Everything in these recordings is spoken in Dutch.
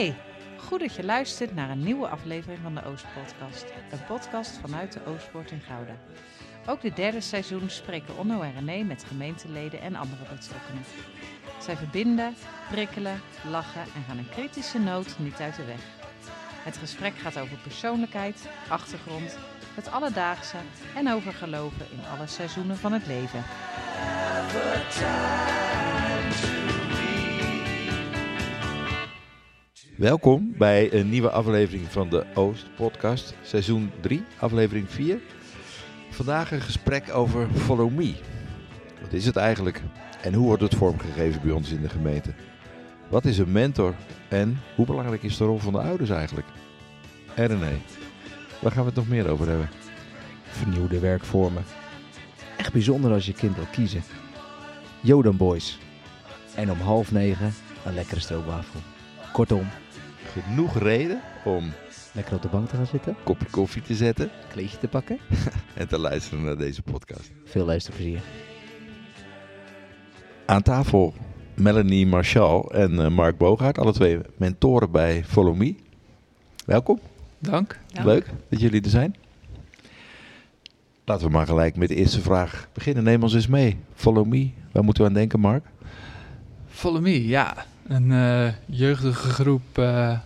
Hey, goed dat je luistert naar een nieuwe aflevering van de Oostpodcast. Een podcast vanuit de Oostpoort in Gouda. Ook dit derde seizoen spreken Onno en René met gemeenteleden en andere betrokkenen. Zij verbinden, prikkelen, lachen en gaan een kritische noot niet uit de weg. Het gesprek gaat over persoonlijkheid, achtergrond, het alledaagse en over geloven in alle seizoenen van het leven. Welkom bij een nieuwe aflevering van de Oost Podcast, seizoen 3, aflevering 4. Vandaag een gesprek over Follow Me. Wat is het eigenlijk en hoe wordt het vormgegeven bij ons in de gemeente? Wat is een mentor en hoe belangrijk is de rol van de ouders eigenlijk? En René, waar gaan we het nog meer over hebben? vernieuwde werkvormen. Echt bijzonder als je kind wil kiezen. Jodan Boys. En om half negen een lekkere stroopwafel. Kortom, Genoeg reden om lekker op de bank te gaan zitten, een kopje koffie te zetten kleedje te pakken. en te luisteren naar deze podcast. Veel luisterplezier. Aan tafel Melanie Marchal en eh, Mark Boogaard, alle twee mentoren bij Follow Me. Welkom. Dank. Leuk dat jullie er zijn. Laten we maar gelijk met de eerste vraag beginnen. Neem ons eens mee. Follow me. Waar moeten we aan denken, Mark? Follow Me, ja. Een eh, jeugdige groep eh,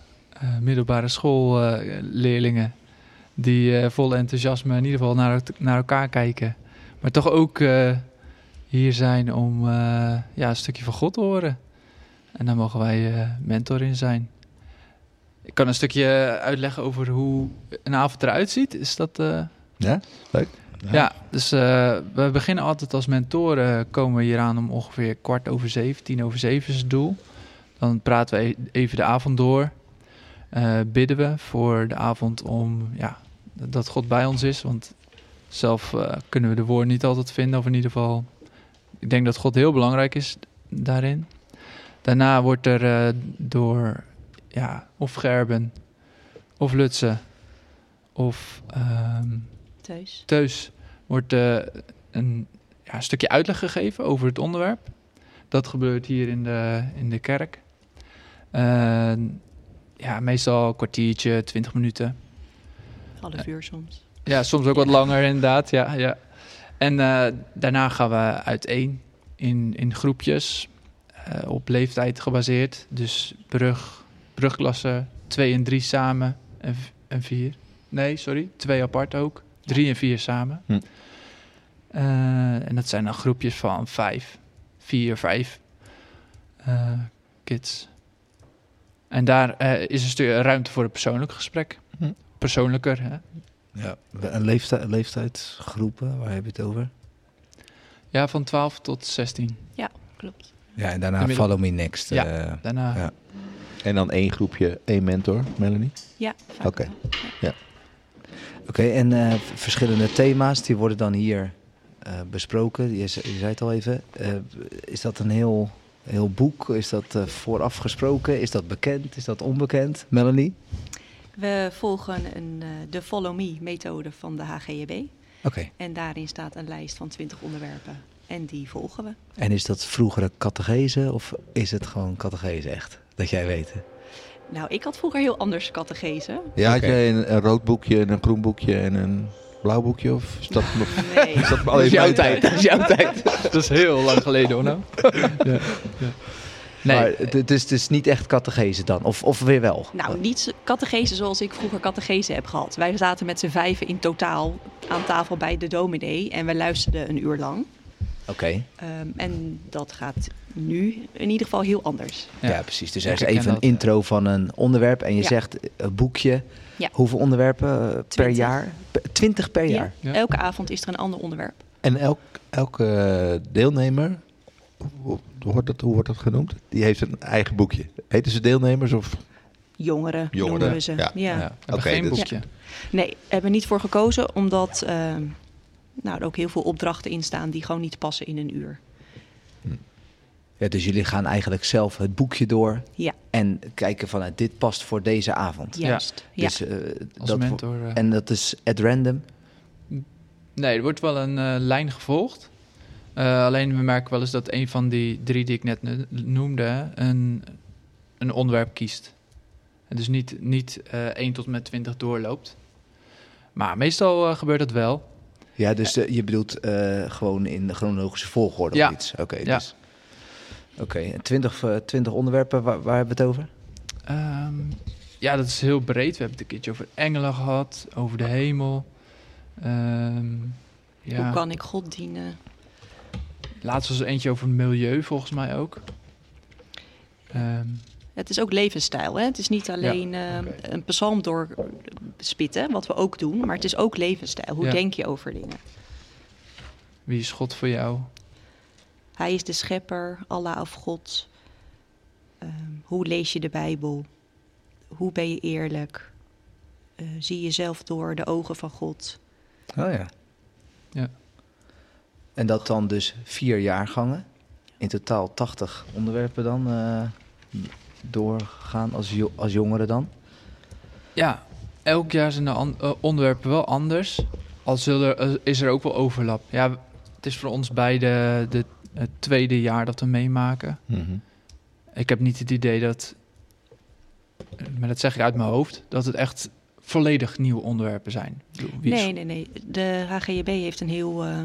middelbare schoolleerlingen die vol enthousiasme in ieder geval naar, naar elkaar kijken. Maar toch ook hier zijn om ja, een stukje van God te horen. En daar mogen wij mentor in zijn. Ik kan een stukje uitleggen over hoe een avond eruit ziet. Is dat... Ja, leuk. Ja, dus we beginnen altijd als mentoren, komen we hier aan om ongeveer kwart over zeven, tien over zeven is het doel. Dan praten we e- even de avond door, Eh, bidden we voor de avond om ja, dat God bij ons is, want zelf eh, kunnen we de woorden niet altijd vinden, of in ieder geval, ik denk dat God heel belangrijk is daarin. Daarna wordt er eh, door ja, of Gerben, of Lutsen, of... ehm, thuis. Teus wordt een ja, stukje uitleg gegeven over het onderwerp. Dat gebeurt hier in de, in de kerk. Eh, ja, meestal een kwartiertje, twintig minuten. Half uur soms. Ja, soms ook wat langer inderdaad. Ja, ja. En eh, daarna gaan we uiteen in, in groepjes, eh, op leeftijd gebaseerd. Dus brug, brugklassen, twee en drie samen en, en vier. Nee, sorry, twee apart ook. Drie en vier samen. Hm. Eh, en dat zijn dan groepjes van vijf, vier, vijf eh, kids. En daar eh, is een stuk ruimte voor een persoonlijk gesprek. Hm. Persoonlijker, hè? Ja, een leeftijd, leeftijdsgroepen, waar heb je het over? Ja, van 12 tot 16. Klopt. Ja, en daarna middel- Follow Me Next. Ja. eh, Daarna. Ja. En dan één groepje, één mentor, Melanie. Ja, Oké. wel. Oké, en eh, verschillende thema's, die worden dan hier eh, besproken. Je, je zei het al even. Eh, is dat een heel, heel boek? Is dat eh, vooraf gesproken? Is dat bekend? Is dat onbekend? Melanie? We volgen een, eh, de Follow Me methode van de HGB. Oké. En daarin staat een lijst van 20 onderwerpen. En die volgen we. En is dat vroegere catechese of is het gewoon catechese echt? Dat jij weet. Nou, ik had vroeger heel anders catechese. Ja, had jij een, een rood boekje, en een groen boekje en een blauw boekje? Of is dat nog... Nee. Is dat Dat is jouw mijn tijd. Dat is jouw tijd. Dat is heel lang geleden hoor nou. ja, ja. Nee, Maar het, is, het is niet echt catechese dan? Of, of weer wel? Nou, niet catechese zoals ik vroeger catechese heb gehad. Wij zaten met z'n vijven in totaal aan tafel bij de dominee. En we luisterden een uur lang. Oké. Ehm, en dat gaat nu in ieder geval heel anders. Ja. precies. Dus er herken even een dat, intro van een onderwerp. En je Ja. zegt eh, een boekje. Ja. Hoeveel onderwerpen eh, per jaar? Twintig per Ja. jaar? Ja. Elke avond is er een ander onderwerp. En elk, elke eh, deelnemer, hoe, wordt dat, hoe wordt dat genoemd? Die heeft een eigen boekje. Heten ze deelnemers of... Jongeren, Jongeren, noemen ze. ja. Ja. Ja, Oké, geen dus- boekje. Nee, hebben we niet voor gekozen, omdat ehm, nou, er ook heel veel opdrachten in staan die gewoon niet passen in een uur. Ja, dus jullie gaan eigenlijk zelf het boekje door. Ja. En kijken van, nou, dit past voor deze avond. Juist. Ja. Dus, eh, Als dat, mentor. eh. En dat is at random? Nee, er wordt wel een eh, lijn gevolgd. Eh, alleen we merken wel eens dat een van die drie die ik net ne- noemde, een, een onderwerp kiest. En dus niet, niet eh 1 tot met 20 doorloopt. Maar meestal gebeurt dat wel. Ja, dus eh, je bedoelt eh, gewoon in de chronologische volgorde Ja. of iets? Oké, Ja. dus... Oké, en 20, eh, 20 onderwerpen, waar, waar hebben we het over? Ehm, ja, dat is heel breed. We hebben het een keertje over engelen gehad, over de hemel. Ehm, ja. Hoe kan ik God dienen? Laatst was er eentje over milieu, volgens mij ook. Ehm, Het is ook levensstijl. Hè? Het is niet alleen eh, oké. een psalm doorspitten, wat we ook doen, maar het is ook levensstijl. Hoe Ja. denk je over dingen? wie is God voor jou? Hij is de schepper, Allah of God. Ehm, hoe lees je de Bijbel? Hoe ben je eerlijk? Eh, zie jezelf door de ogen van God? Oh ja. Ja. En dat dan dus vier jaargangen. In totaal 80 onderwerpen dan eh, doorgaan als, jo- als jongeren dan. Ja, elk jaar zijn de eh, onderwerpen wel anders. Al zullen, er- is er ook wel overlap. Ja, het is voor ons beide de, het tweede jaar dat we meemaken. Mhm. Ik heb niet het idee dat, eh, maar dat zeg ik uit mijn hoofd, dat het echt volledig nieuwe onderwerpen zijn. Wie Nee, nee, nee. De HGB heeft een heel, eh, hele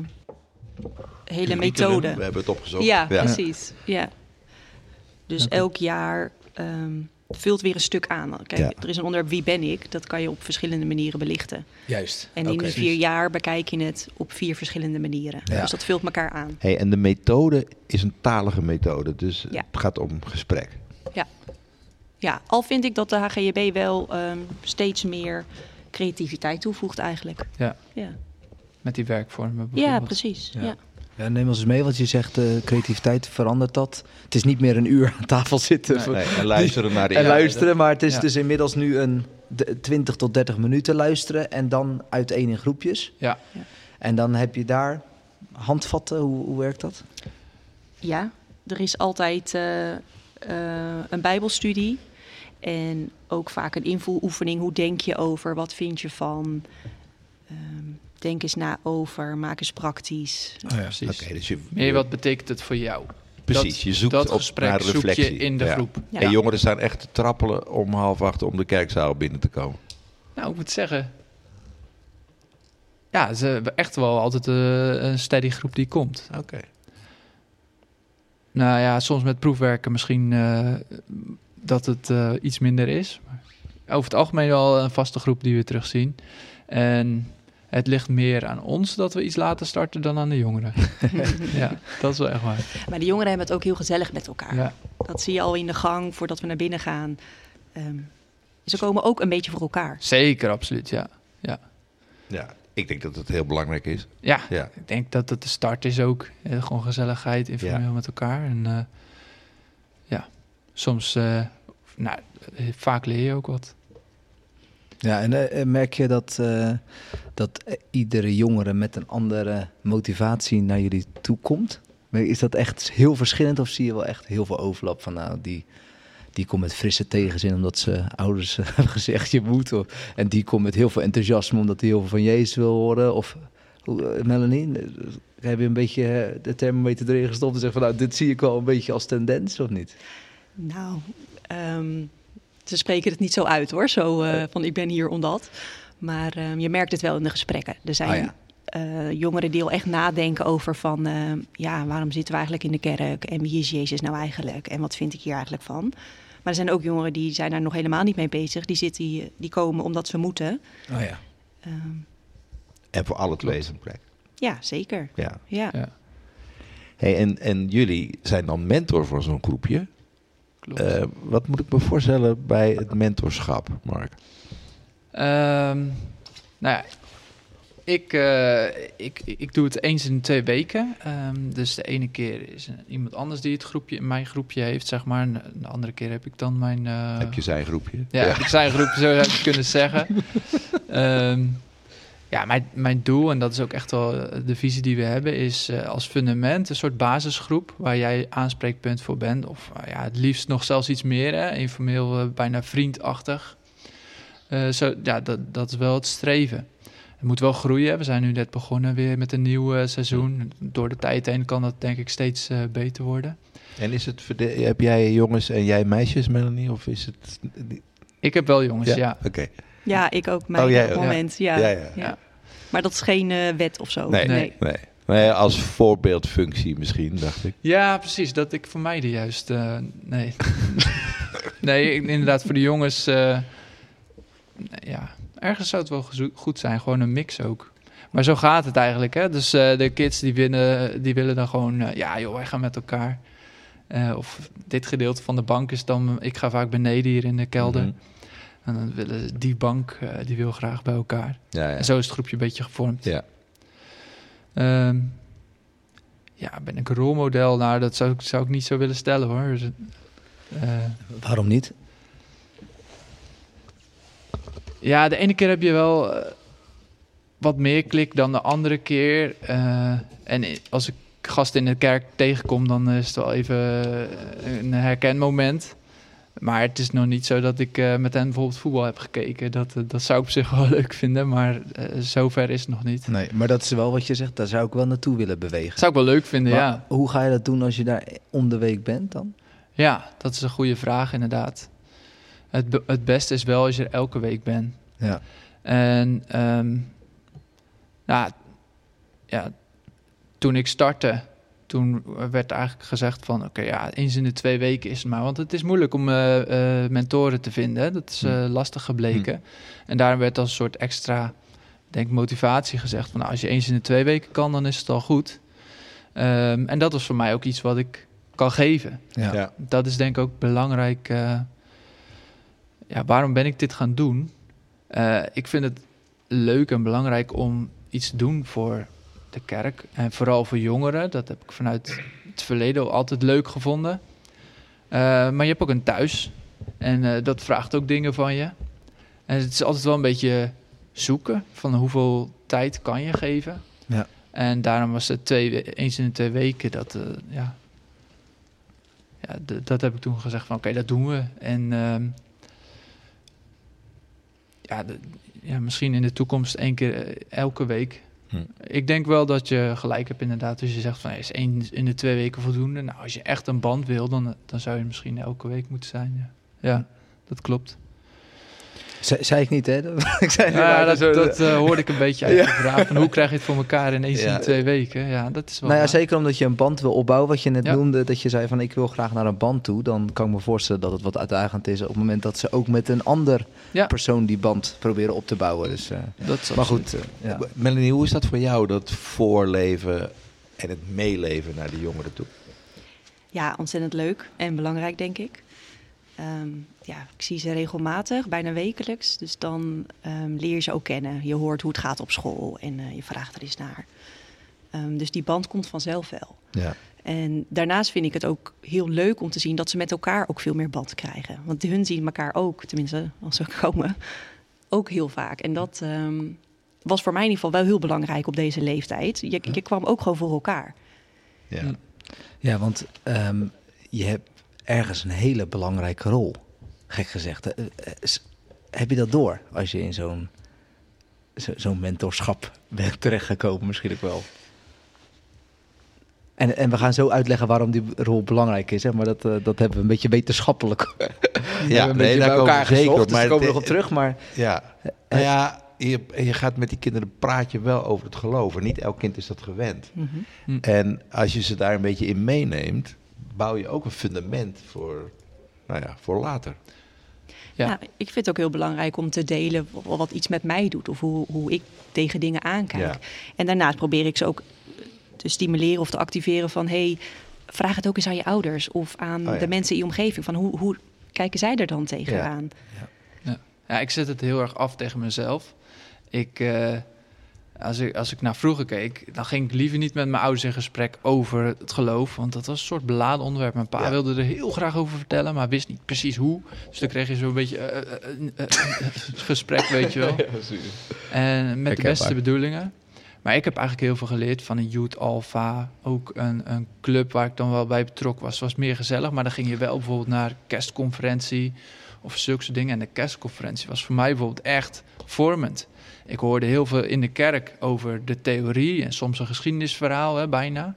Curriculum, methode. We hebben het opgezocht. Ja, precies. Ja. Dus elk jaar ehm, vult weer een stuk aan. Kijk, Ja. er is een onderwerp Wie ben ik? Dat kan je op verschillende manieren belichten. Juist. En in de vier jaar bekijk je het op vier verschillende manieren. Ja. Dus dat vult elkaar aan. Hey, en de methode is een talige methode, dus Ja. het gaat om gesprek. Ja, al vind ik dat de HGB wel ehm, steeds meer creativiteit toevoegt eigenlijk. Ja. Ja, Met die werkvormen ja bijvoorbeeld. precies. Ja. Ja. Neem ons eens mee, want je zegt eh, creativiteit verandert dat. Het is niet meer een uur aan tafel zitten Nee. voor- Nee, en luisteren naar de en ja, luisteren, maar het is Ja. dus inmiddels nu een de- 20 tot 30 minuten luisteren en dan uiteen in groepjes. Ja. Ja. En dan heb je daar handvatten, hoe, hoe werkt dat? Ja, er is altijd eh, eh, een bijbelstudie. En ook vaak een invoeloefening. Hoe denk je over? Wat vind je van? Denk eens na over. Maak eens praktisch. Oh ja. Precies. Oké, dus je, Meer wat betekent het voor jou? precies, dat- je zoekt dat op gesprek naar zoek je reflectie. in de Ja. groep. Ja. En jongeren staan echt te trappelen om half acht om de kerkzaal binnen te komen. Nou, ik moet zeggen... Ja, ze hebben echt wel altijd eh, een steady groep die komt. Oké. Nou ja, soms met proefwerken misschien eh, dat het eh, iets minder is. Maar over het algemeen wel een vaste groep die we terugzien. En het ligt meer aan ons dat we iets later starten dan aan de jongeren. ja, dat is wel echt waar. Maar de jongeren hebben het ook heel gezellig met elkaar. Ja, Dat zie je al in de gang voordat we naar binnen gaan. Ehm, ze komen ook een beetje voor elkaar. zeker, absoluut, ja. Ja, ik denk dat het heel belangrijk is. Ja, Ja. ik denk dat het de start is ook. Eh, gewoon gezelligheid, informeel Ja. met elkaar. En eh, ja, soms, eh, nou, vaak leer je ook wat. Ja, en eh, merk je dat, eh, dat eh, iedere jongere met een andere motivatie naar jullie toe komt? Is dat echt heel verschillend of zie je wel echt heel veel overlap van nou, die, die komt met frisse tegenzin omdat ze ouders eh, hebben gezegd je moet. Of, en die komt met heel veel enthousiasme omdat hij heel veel van Jezus wil horen. Of eh, Melanie, eh, heb je een beetje eh, de thermometer erin gestopt en zegt van nou, dit zie ik wel een beetje als tendens of niet? Nou, ehm, ze spreken het niet zo uit hoor. Zo eh, van ik ben hier omdat. Maar ehm, je merkt het wel in de gesprekken. Er zijn Ah, ja. eh, jongeren die al echt nadenken over van... ehm, ja, waarom zitten we eigenlijk in de kerk? En wie is Jezus nou eigenlijk? En wat vind ik hier eigenlijk van? Maar er zijn ook jongeren die zijn daar nog helemaal niet mee bezig. Die, zitten hier, die komen omdat ze moeten. Oh ja. Ehm, En voor alle twee is een plek. ja, zeker. Ja. Ja. Ja, Hey, en, en jullie zijn dan mentor voor zo'n groepje. Klopt. Eh, wat moet ik me voorstellen bij het mentorschap, Mark? Ehm, nou ja, ik, eh, ik, ik doe het eens in de twee weken. Ehm, dus de ene keer is iemand anders die het groepje, mijn groepje heeft, zeg maar. En de andere keer heb ik dan mijn... eh, Heb je zijn groepje? Ja, heb ik zijn groepje, zo zou je kunnen zeggen. Ehm, ja, mijn, mijn doel, en dat is ook echt wel de visie die we hebben, is eh, als fundament een soort basisgroep waar jij aanspreekpunt voor bent. Of eh, ja, het liefst nog zelfs iets meer, hè, informeel, eh, bijna vriendachtig. Eh, zo, ja, dat, dat is wel het streven. Het moet wel groeien. We zijn nu net begonnen weer met een nieuw eh, seizoen. Door de tijd heen kan dat denk ik steeds eh, beter worden. En is het heb jij jongens en jij meisjes, Melanie? Of is het Ik heb wel jongens, ja. Oké. Ja, ik ook. Mijn Oh, jij moment. Ja. Ja, Ja, ja. Ja. Maar dat is geen eh, wet of zo. Nee, Nee. nee. nee. als voorbeeldfunctie misschien, dacht ik. Ja, precies. Dat ik vermijde juist. eh, nee. nee, inderdaad, voor de jongens. eh, ja, ergens zou het wel goed zijn. Gewoon een mix ook. Maar zo gaat het eigenlijk. Hè? Dus eh, de kids die, winnen, die willen dan gewoon. ja, joh, wij gaan met elkaar. Eh, of dit gedeelte van de bank is dan. Ik ga vaak beneden hier in de kelder. Mhm. En dan willen die bank. eh, die wil graag bij elkaar. Ja, ja. En zo is het groepje een beetje gevormd. Ja. Ehm, ja, ben ik een rolmodel? Nou, dat zou, ik- zou ik niet zo willen stellen hoor. Dus, eh, Waarom niet? ja, de ene keer heb je wel eh, wat meer klik dan de andere keer. Eh, en als ik gasten in de kerk tegenkom, dan is het wel even een herkenmoment. Maar het is nog niet zo dat ik eh, met hen bijvoorbeeld voetbal heb gekeken. Dat, eh, dat zou ik op zich wel leuk vinden, maar eh, zover is het nog niet. Nee, maar dat is wel wat je zegt. Daar zou ik wel naartoe willen bewegen. Zou ik wel leuk vinden, Maar ja. Hoe ga je dat doen als je daar om de week bent dan? Ja, dat is een goede vraag inderdaad. Het, be- het beste is wel als je er elke week bent. Ja. En ehm, nou, ja, toen ik startte, toen werd eigenlijk gezegd van... oké, ja, eens in de twee weken is het maar. Want het is moeilijk om eh, eh, mentoren te vinden. hè. Dat is eh, lastig gebleken. En daarom werd als een soort extra, denk motivatie gezegd... van nou, als je eens in de twee weken kan, dan is het al goed. Ehm, en dat was voor mij ook iets wat ik kan geven Ja. Ja. dat is denk ik ook belangrijk. eh, ja, waarom ben ik dit gaan doen? Eh, ik vind het leuk en belangrijk om iets te doen voor de kerk. En vooral voor jongeren. Dat heb ik vanuit het verleden altijd leuk gevonden. Eh, maar je hebt ook een thuis. En eh, dat vraagt ook dingen van je. En het is altijd wel een beetje zoeken van hoeveel tijd kan je geven. Ja. En daarom was het twee, we- eens in de twee weken dat, eh, ja, ja, dat heb ik toen gezegd van oké, dat doen we. En ehm, ja, ja, misschien in de toekomst één keer elke week. Hm. Ik denk wel dat je gelijk hebt inderdaad. Dus je zegt van is één in de twee weken voldoende. Nou, als je echt een band wil, dan, dan zou je misschien elke week moeten zijn. Ja dat klopt. Ze- zei ik niet, hè? ik zei Ja, dat, zo- dat eh, hoorde ik een beetje uit de vraag. Van hoe krijg je het voor elkaar in eens Ja. in twee weken? Ja, dat is wel Nou ja, waar. zeker omdat je een band wil opbouwen. Wat je net Ja. noemde, dat je zei van ik wil graag naar een band toe. Dan kan ik me voorstellen dat het wat uitdagend is op het moment dat ze ook met een ander Ja. persoon die band proberen op te bouwen. Dus, eh, Dat maar goed, eh, ja. Melanie, hoe is dat voor jou, dat voorleven en het meeleven naar de jongeren toe? Ja, ontzettend leuk en belangrijk, denk ik. Ehm, ja, ik zie ze regelmatig, bijna wekelijks. Dus dan ehm, leer je ze ook kennen. Je hoort hoe het gaat op school en eh, je vraagt er eens naar. Ehm, dus die band komt vanzelf wel. Ja. En daarnaast vind ik het ook heel leuk om te zien dat ze met elkaar ook veel meer band krijgen. Want hun zien elkaar ook, tenminste als ze komen, ook heel vaak. En dat ehm, was voor mij in ieder geval wel heel belangrijk op deze leeftijd. Je, je kwam ook gewoon voor elkaar. Ja. Ja, want ehm, je hebt ergens een hele belangrijke rol. Gek gezegd. Eh, eh, heb je dat door als je in zo'n zo, zo'n mentorschap bent terechtgekomen? Misschien ook wel. En, en we gaan zo uitleggen waarom die rol belangrijk is. Hè? Maar dat, eh, dat hebben we een beetje wetenschappelijk Ja, een nee, daar bij komen elkaar we zeker gezocht. Dus maar daar komen we nog op terug. Maar Ja. Nou ja, je, je gaat met die kinderen praat je wel over het geloven. Niet elk kind is dat gewend. Mhm. En als je ze daar een beetje in meeneemt, bouw je ook een fundament voor, nou ja, voor later. Ja. Ja. ik vind het ook heel belangrijk om te delen wa- wat iets met mij doet of hoe, hoe ik tegen dingen aankijk. Ja. En daarnaast probeer ik ze ook te stimuleren of te activeren van hey, vraag het ook eens aan je ouders of aan Oh ja. de mensen in je omgeving van hoe, hoe kijken zij er dan tegenaan? Ja, ik zet het heel erg af tegen mezelf. Ik, eh, als, ik, als ik naar vroeger keek, dan ging ik liever niet met mijn ouders in gesprek over het geloof. Want dat was een soort beladen onderwerp. Mijn pa Ja. wilde er heel graag over vertellen, maar wist niet precies hoe. Dus dan kreeg je zo'n beetje eh, gesprek, weet je wel. En met de beste bedoelingen. Maar ik heb eigenlijk heel veel geleerd van een Youth Alpha. Ook een, een club waar ik dan wel bij betrokken was. was meer gezellig, maar dan ging je wel bijvoorbeeld naar kerstconferentie of zulke dingen. En de kerstconferentie was voor mij bijvoorbeeld echt vormend. Ik hoorde heel veel in de kerk over de theorie en soms een geschiedenisverhaal, hè, bijna.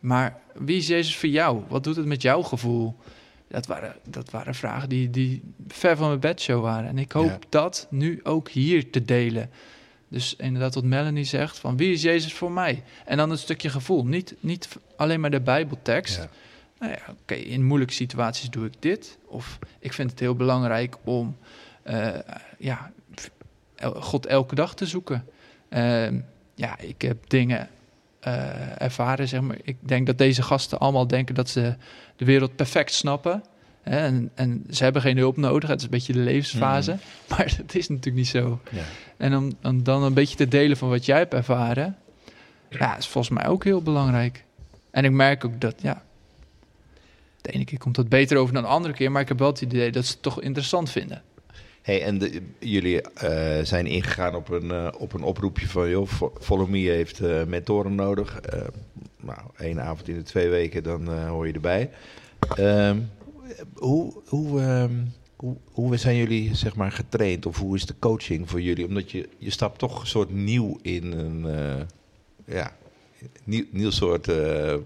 Maar wie is Jezus voor jou? Wat doet het met jouw gevoel? Dat waren, dat waren vragen die, die ver van mijn bedshow waren. En ik hoop Ja. dat nu ook hier te delen. Dus inderdaad wat Melanie zegt, van wie is Jezus voor mij? En dan een stukje gevoel. Niet, niet alleen maar de bijbeltekst. Ja. Nou ja, oké, in moeilijke situaties doe ik dit. Of ik vind het heel belangrijk om eh, ja, God elke dag te zoeken. Ehm, ja, ik heb dingen eh, ervaren, zeg maar. Ik denk dat deze gasten allemaal denken dat ze de wereld perfect snappen. Hè, en, en ze hebben geen hulp nodig. Het is een beetje de levensfase. Maar dat is natuurlijk niet zo. Ja. En om, om dan een beetje te delen van wat jij hebt ervaren, ja, is volgens mij ook heel belangrijk. En ik merk ook dat, ja, de ene keer komt dat beter over dan de andere keer, maar ik heb wel het idee dat ze het toch interessant vinden. Hey, en de- jullie eh, zijn ingegaan op een, eh, op een oproepje van... joh, Fo- Follow Me heeft eh, mentoren nodig. Eh, nou, één avond in de twee weken, dan eh, hoor je erbij. Ehm, hoe, hoe, ehm, hoe, hoe zijn jullie zeg maar, getraind? Of hoe is de coaching voor jullie? Omdat je, je stapt toch een soort nieuw in een... eh, ja, nieuw, nieuw soort... eh, eh,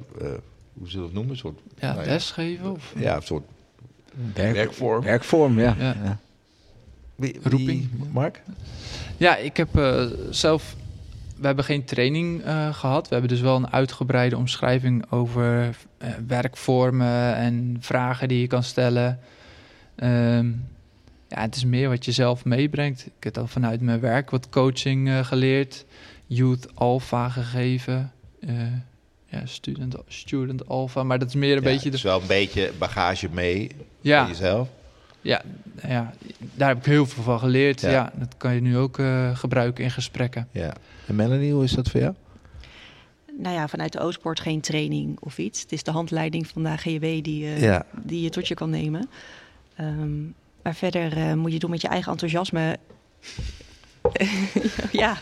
hoe zullen we het noemen? Een soort, Ja, nou of... ja, een soort Werk, werkvorm. werkvorm, ja. Ja. ja. Wie- wie- Roeping. Mark? Ja, ik heb eh, zelf. We hebben geen training eh, gehad. We hebben dus wel een uitgebreide omschrijving over eh, werkvormen en vragen die je kan stellen. Ehm, ja, het is meer wat je zelf meebrengt. Ik heb al vanuit mijn werk wat coaching eh, geleerd. Youth Alpha gegeven. Eh, ja, student, student Alpha. Maar dat is meer een Ja, beetje het de is wel een beetje bagage mee ja, jezelf. Ja, ja, daar heb ik heel veel van geleerd. Ja. Ja, dat kan je nu ook eh, gebruiken in gesprekken. Ja. En Melanie, hoe is dat voor jou? Nou ja, vanuit de Oostpoort geen training of iets. Het is de handleiding van de AGW die, eh, Ja. die je tot je kan nemen. Ehm, maar verder eh, moet je doen met je eigen enthousiasme. ja,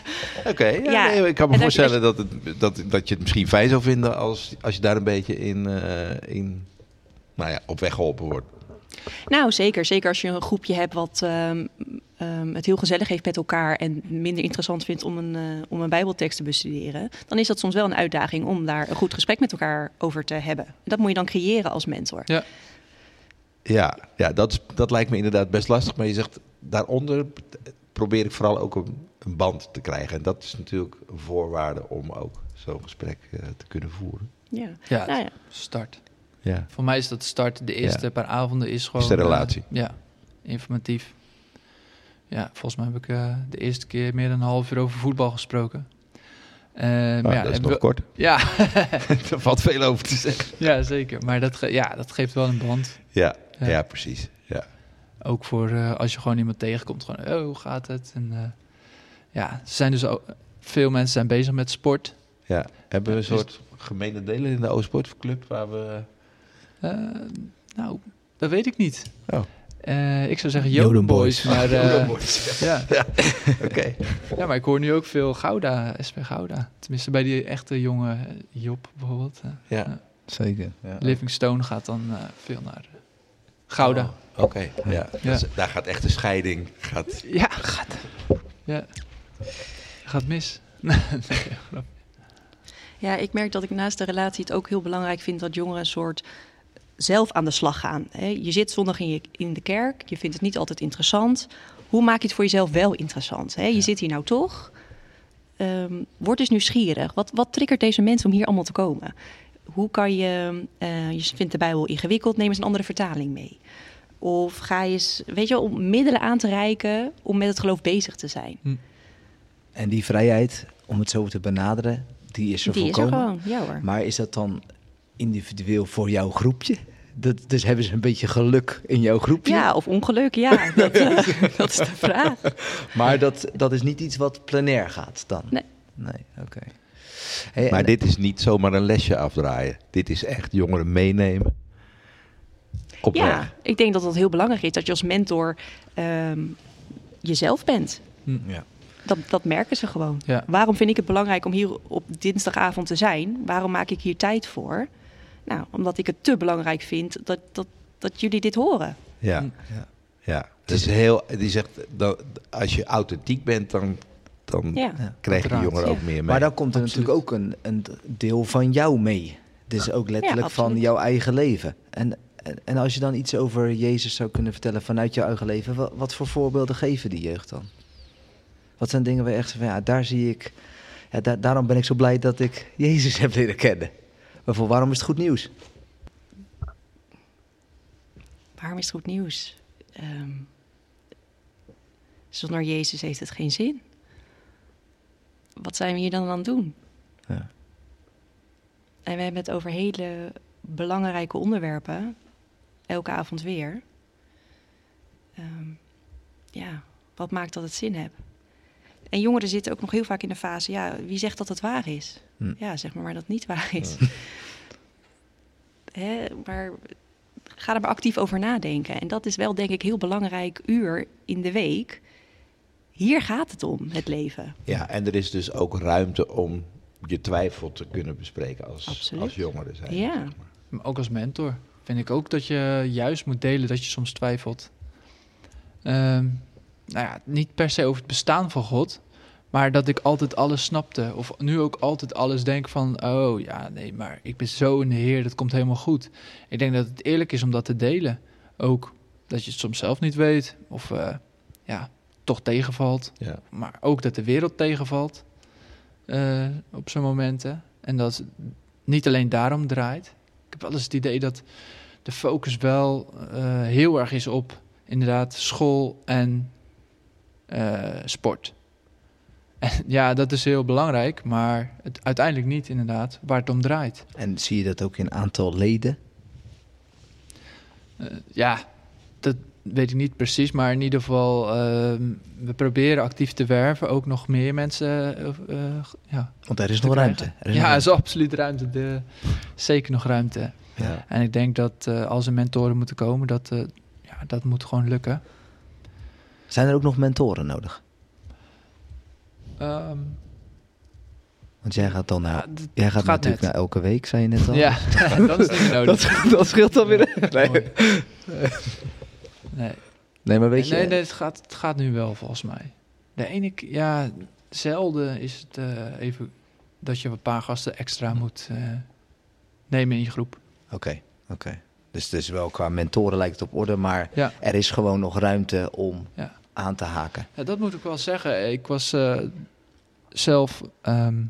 Oké, ja, Ja, nee, ik kan me je- voorstellen dat, het, dat, dat je het misschien fijn zou vinden als, als je daar een beetje in, eh, in nou ja, op weg geholpen wordt. Nou zeker. Zeker als je een groepje hebt wat ehm, ehm, het heel gezellig heeft met elkaar en minder interessant vindt om een, eh, om een bijbeltekst te bestuderen. Dan is dat soms wel een uitdaging om daar een goed gesprek met elkaar over te hebben. En dat moet je dan creëren als mentor. Ja, Ja, ja dat, dat lijkt me inderdaad best lastig. Maar je zegt, daaronder probeer ik vooral ook een, een band te krijgen. En dat is natuurlijk een voorwaarde om ook zo'n gesprek eh, te kunnen voeren. Ja. ja, Nou ja. start. Ja, Voor mij is dat start. De eerste Ja. paar avonden is gewoon... Is de eh, relatie. ja, informatief. Ja, volgens mij heb ik eh, de eerste keer meer dan een half uur over voetbal gesproken. Maar Nou, ja, dat is nog we- kort. Ja, er valt veel over te zeggen. ja, zeker. Maar dat, ge- ja, dat geeft wel een band. Ja, Ja. ja. precies. Ja. Ook voor eh, als je gewoon iemand tegenkomt. Gewoon, oh, hoe gaat het? En ja, er zijn dus ook... Veel mensen zijn bezig met sport. Ja. Hebben we een is- soort gemene delen in de Oostsportclub waar we... Eh, nou, dat weet ik niet. Oh. Eh, ik zou zeggen Jodenboys. Jodenboys, maar... eh, ja. Oké. Ja, maar ik hoor nu ook veel Gouda, SP Gouda. Tenminste, bij die echte jonge Job bijvoorbeeld. Ja. Zeker. Ja. Livingstone gaat dan eh, veel naar Gouda. Oh, Oké, ja. Ja. Dus daar gaat echt de scheiding. Gaat... Ja, gaat. Ja. Gaat mis. Ja, ik merk dat ik naast de relatie het ook heel belangrijk vind dat jongeren een soort zelf aan de slag gaan. Je zit zondag in, je, in de kerk, je vindt het niet altijd interessant. Hoe maak je het voor jezelf wel interessant? Je zit hier nou toch. Ehm, word eens nieuwsgierig. Wat, wat triggert deze mensen om hier allemaal te komen? Hoe kan je, eh, je vindt de Bijbel ingewikkeld, neem eens een andere vertaling mee. Of ga je eens, weet je, wel, om middelen aan te reiken om met het geloof bezig te zijn. En die vrijheid, om het zo te benaderen, die is er Die is er gewoon, ja hoor. Maar is dat dan individueel voor jouw groepje? Dat, dus hebben ze een beetje geluk in jouw groepje? Ja, of ongeluk, ja. Dat, dat is de vraag. Maar dat, dat is niet iets wat plenair gaat dan? Nee. Nee, oké. Hey, Maar en- dit is niet zomaar een lesje afdraaien. Dit is echt jongeren meenemen. Op Ja, weg. ik denk dat dat heel belangrijk is. Dat je als mentor ehm, jezelf bent. Ja. Dat, dat merken ze gewoon. Ja. Waarom vind ik het belangrijk om hier op dinsdagavond te zijn? Waarom maak ik hier tijd voor? Nou, omdat ik het te belangrijk vind dat, dat, dat jullie dit horen. Ja. Hm. Ja. ja. Het is heel, die zegt, dat, als je authentiek bent, dan, dan Ja. Ja. krijgen die jongeren ook Ja. meer mee. Maar dan komt er Absoluut. natuurlijk ook een, een deel van jou mee. Dus ook letterlijk van jouw eigen leven. En en, en als je dan iets over Jezus zou kunnen vertellen vanuit jouw eigen leven, wat, wat voor voorbeelden geven die jeugd dan? Wat zijn dingen waar je echt van, ja, daar zie ik, ja, daar, daarom ben ik zo blij dat ik Jezus heb leren kennen. Waarvoor, waarom is het goed nieuws? Waarom is het goed nieuws? Ehm, zonder Jezus heeft het geen zin. Wat zijn we hier dan aan het doen? Ja. En we hebben het over hele belangrijke onderwerpen, elke avond weer. Ehm, ja, wat maakt dat het zin heeft? En jongeren zitten ook nog heel vaak in de fase, ja, wie zegt dat het waar is? Hm. Ja, zeg maar maar dat het niet waar is. Hè, maar ga er maar actief over nadenken. En dat is wel, denk ik, heel belangrijk uur in de week. Hier gaat het om, het leven. Ja, en er is dus ook ruimte om je twijfel te kunnen bespreken als, Absoluut. als jongere zijn. Ja. zeg maar. Maar ook als mentor vind ik ook dat je juist moet delen dat je soms twijfelt. Ehm, nou ja, niet per se over het bestaan van God, maar dat ik altijd alles snapte. Of nu ook altijd alles denk van, oh ja, nee, maar ik ben zo in de Heer, dat komt helemaal goed. Ik denk dat het eerlijk is om dat te delen. Ook dat je het soms zelf niet weet, of eh, ja, toch tegenvalt. Ja. Maar ook dat de wereld tegenvalt eh, op zo'n momenten. En dat het niet alleen daarom draait. Ik heb wel eens het idee dat de focus wel eh, heel erg is op inderdaad school en sport. En ja, dat is heel belangrijk, maar het, uiteindelijk niet inderdaad waar het om draait. En zie je dat ook in aantal leden? Eh, ja, dat weet ik niet precies, maar in ieder geval, ehm, we proberen actief te werven. Ook nog meer mensen. eh, eh, ja, Want er is nog krijgen. ruimte. Er is ja, nog er is absoluut ruimte. De, zeker nog ruimte. Ja. En ik denk dat eh, als er mentoren moeten komen, dat, eh, ja, dat moet gewoon lukken. Zijn er ook nog mentoren nodig? Ehm, Want jij gaat dan naar, ja, jij gaat gaat natuurlijk net. naar elke week, zei je net al. ja, dat is niet nodig. dat, dat scheelt dan weer. Nee. Nee. nee maar weet je... nee, nee het, gaat, het gaat nu wel volgens mij. De ene keer, ja, zelden is het eh, even dat je een paar gasten extra moet eh, nemen in je groep. Oké, oké. Dus het is wel qua mentoren lijkt het op orde, maar Ja. er is gewoon nog ruimte om Ja. Aan te haken. Ja, dat moet ik wel zeggen. Ik was eh, zelf. ehm,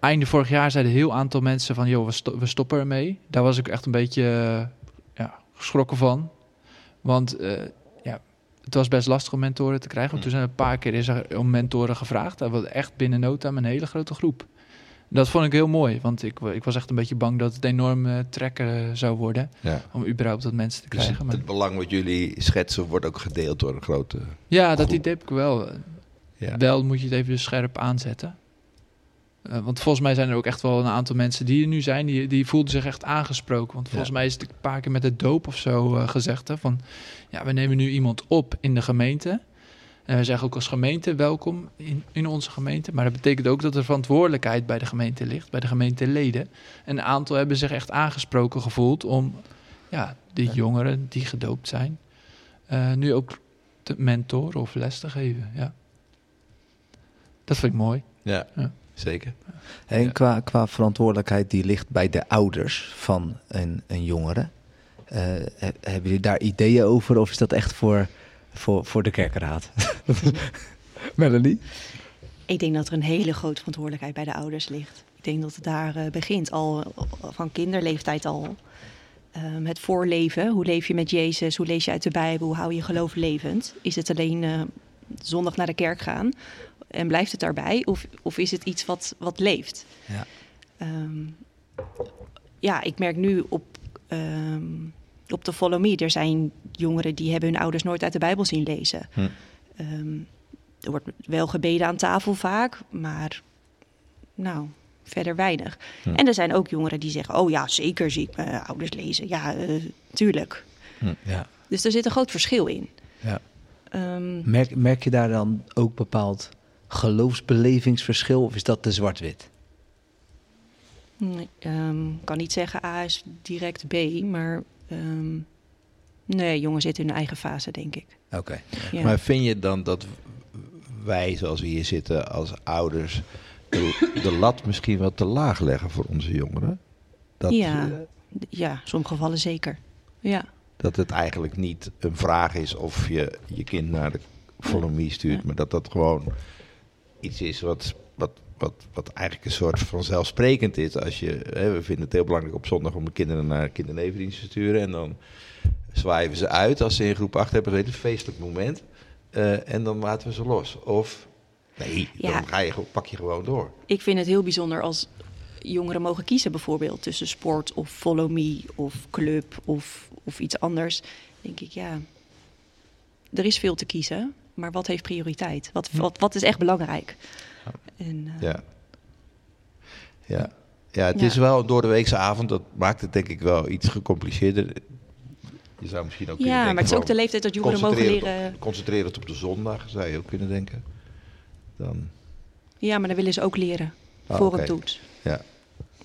einde vorig jaar zeiden een heel aantal mensen van... joh, we, sto- we stoppen ermee. Daar was ik echt een beetje eh, ja, geschrokken van. Want eh, ja, het was best lastig om mentoren te krijgen. Want toen zijn er een paar keer is er om mentoren gevraagd. Dat was echt binnen no time een hele grote groep. Dat vond ik heel mooi. Want ik, ik was echt een beetje bang dat het enorm eh, trekken zou worden... Ja. om überhaupt dat mensen te Dus krijgen. Maar, het belang wat jullie schetsen wordt ook gedeeld door een grote... ja, dat idee heb ik wel. Ja. Wel moet je het even scherp aanzetten. Eh, want volgens mij zijn er ook echt wel een aantal mensen die er nu zijn, die, die voelden zich echt aangesproken. Want volgens Ja. mij is het een paar keer met de doop of zo eh, gezegd. Hè, van ja, we nemen nu iemand op in de gemeente. En we zeggen ook als gemeente welkom in, in onze gemeente. Maar dat betekent ook dat er verantwoordelijkheid bij de gemeente ligt, bij de gemeenteleden. En een aantal hebben zich echt aangesproken gevoeld om ja, de jongeren die gedoopt zijn, eh, nu ook te mentoren of les te geven. Ja. Dat vind ik mooi. Ja, Ja. zeker. En Ja. qua, qua verantwoordelijkheid die ligt bij de ouders van een, een jongere. Eh, he- hebben jullie daar ideeën over of is dat echt voor, voor, voor de kerkenraad? Melanie? Ik denk dat er een hele grote verantwoordelijkheid bij de ouders ligt. Ik denk dat het daar eh, begint, al van kinderleeftijd al. Ehm, het voorleven, hoe leef je met Jezus, hoe lees je uit de Bijbel, hoe hou je je geloof levend? Is het alleen eh, zondag naar de kerk gaan en blijft het daarbij? Of, of is het iets wat, wat leeft? Ja. Ehm, ja, ik merk nu op, ehm, op de Follow Me, er zijn jongeren die hebben hun ouders nooit uit de Bijbel zien lezen. Hm. Ehm, er wordt wel gebeden aan tafel vaak, maar nou, verder weinig. Hm. En er zijn ook jongeren die zeggen, oh ja, zeker zie ik mijn ouders lezen. Ja, eh, tuurlijk. Ja. Dus er zit een groot verschil in. Ja. Ehm, Merk, merk je daar dan ook bepaald geloofsbelevingsverschil of is dat te zwart-wit? ehm, ik kan niet zeggen A is direct B, maar ehm, nee, jongen zitten in hun eigen fase, denk ik. Oké. Ja. Maar vind je dan dat wij, zoals we hier zitten als ouders, de, de lat misschien wat te laag leggen voor onze jongeren? Dat, Ja. eh, Ja, in sommige gevallen zeker. Ja, Dat het eigenlijk niet een vraag is of je je kind naar de Follow Me stuurt, Ja. maar dat dat gewoon iets is wat, wat, wat, eigenlijk een soort vanzelfsprekend is. Als je, hè, we vinden het heel belangrijk op zondag om de kinderen naar kindernevendienst te sturen. En dan zwaaien ze uit als ze in groep 8 hebben gezeten. Een feestelijk moment. Eh, en dan laten we ze los. Of nee, Ja. dan ga je, pak je gewoon door. ik vind het heel bijzonder als jongeren mogen kiezen bijvoorbeeld tussen sport of follow me of club of, of iets anders. denk ik, ja, er is veel te kiezen, maar wat heeft prioriteit? Wat, wat, wat is echt belangrijk? En, eh, Ja. Ja. Ja, het Ja. is wel een door de weekse avond. Dat maakt het denk ik wel iets gecompliceerder. Je zou misschien ook kunnen ja, denken maar het is ook de leeftijd dat jongeren mogen concentreren leren. op- Concentreren op de zondag, zou je ook kunnen denken. Dan, Ja, maar dan willen ze ook leren Ah, voor oké. een toets. ja,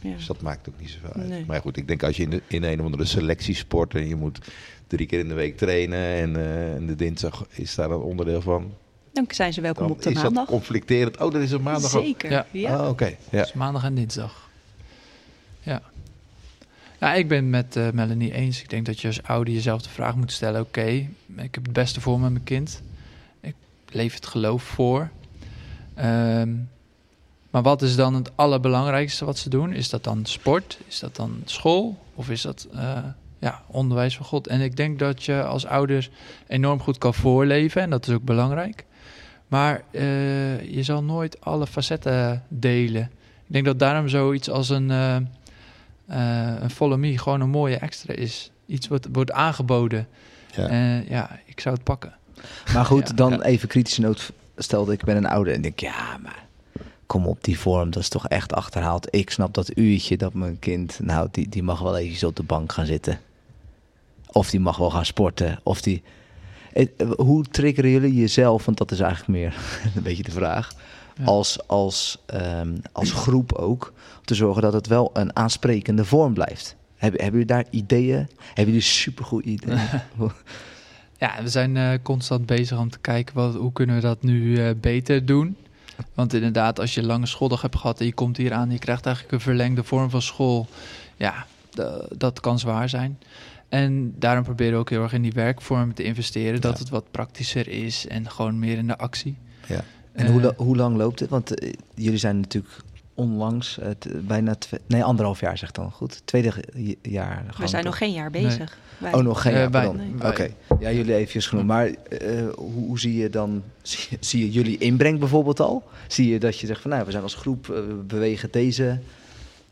Ja. dus dat maakt ook niet zoveel uit. Nee. Maar goed, ik denk als je in, de, in een of andere selectie sport en je moet drie keer in de week trainen en, eh, en de dinsdag is daar een onderdeel van. Dan zijn ze welkom Dan op de is dat maandag. conflicterend. Oh, dat is een maandag ook. Zeker. Ja. Ja. Oh, oké. Ja. Dus maandag en dinsdag. Ja. Ja, ik ben het met eh, Melanie eens. Ik denk dat je als ouder jezelf de vraag moet stellen: oké, ik heb het beste voor met mijn kind. Ik leef het geloof voor. Ehm, maar wat is dan het allerbelangrijkste wat ze doen? Is dat dan sport? Is dat dan school? Of is dat eh, ja, onderwijs van God? En ik denk dat je als ouder enorm goed kan voorleven. En dat is ook belangrijk. Maar eh, je zal nooit alle facetten delen. Ik denk dat daarom zoiets als een, eh eh, een follow me gewoon een mooie extra is. Iets wat wordt aangeboden. Ja. Ja, ik zou het pakken. Maar goed, Ja. dan Ja. even kritische noot. Stelde ik ben een ouder en denk, ja, maar kom op die vorm, dat is toch echt achterhaald. Ik snap dat uurtje dat mijn kind, nou, die, die mag wel eventjes op de bank gaan zitten. Of die mag wel gaan sporten. Of die... Eh, Hoe triggeren jullie jezelf, want dat is eigenlijk meer een beetje de vraag, Ja. als, als, ehm, als groep ook, om te zorgen dat het wel een aansprekende vorm blijft? Hebben, hebben jullie daar ideeën? Hebben jullie supergoed ideeën? Ja, we zijn eh, constant bezig om te kijken wat, hoe kunnen we dat nu eh, beter doen. Want inderdaad, als je een lange schooldag hebt gehad en je komt hier aan je krijgt eigenlijk een verlengde vorm van school. Ja, da- dat kan zwaar zijn. En daarom proberen we ook heel erg in die werkvorm te investeren. Dat Ja. het wat praktischer is en gewoon meer in de actie. Ja. En hoe, Eh, hoe lang loopt het? Want eh, jullie zijn natuurlijk onlangs, bijna twee, nee, anderhalf jaar zegt dan goed. Tweede jaar. We gang, zijn toch? nog geen jaar bezig. Wij- Oh, nog geen Eh, jaar, Oké, ja, jullie eventjes genoemd. Maar eh, hoe, hoe zie je dan, zie, zie je jullie inbreng bijvoorbeeld al? Zie je dat je zegt van, nou, we zijn als groep, we bewegen deze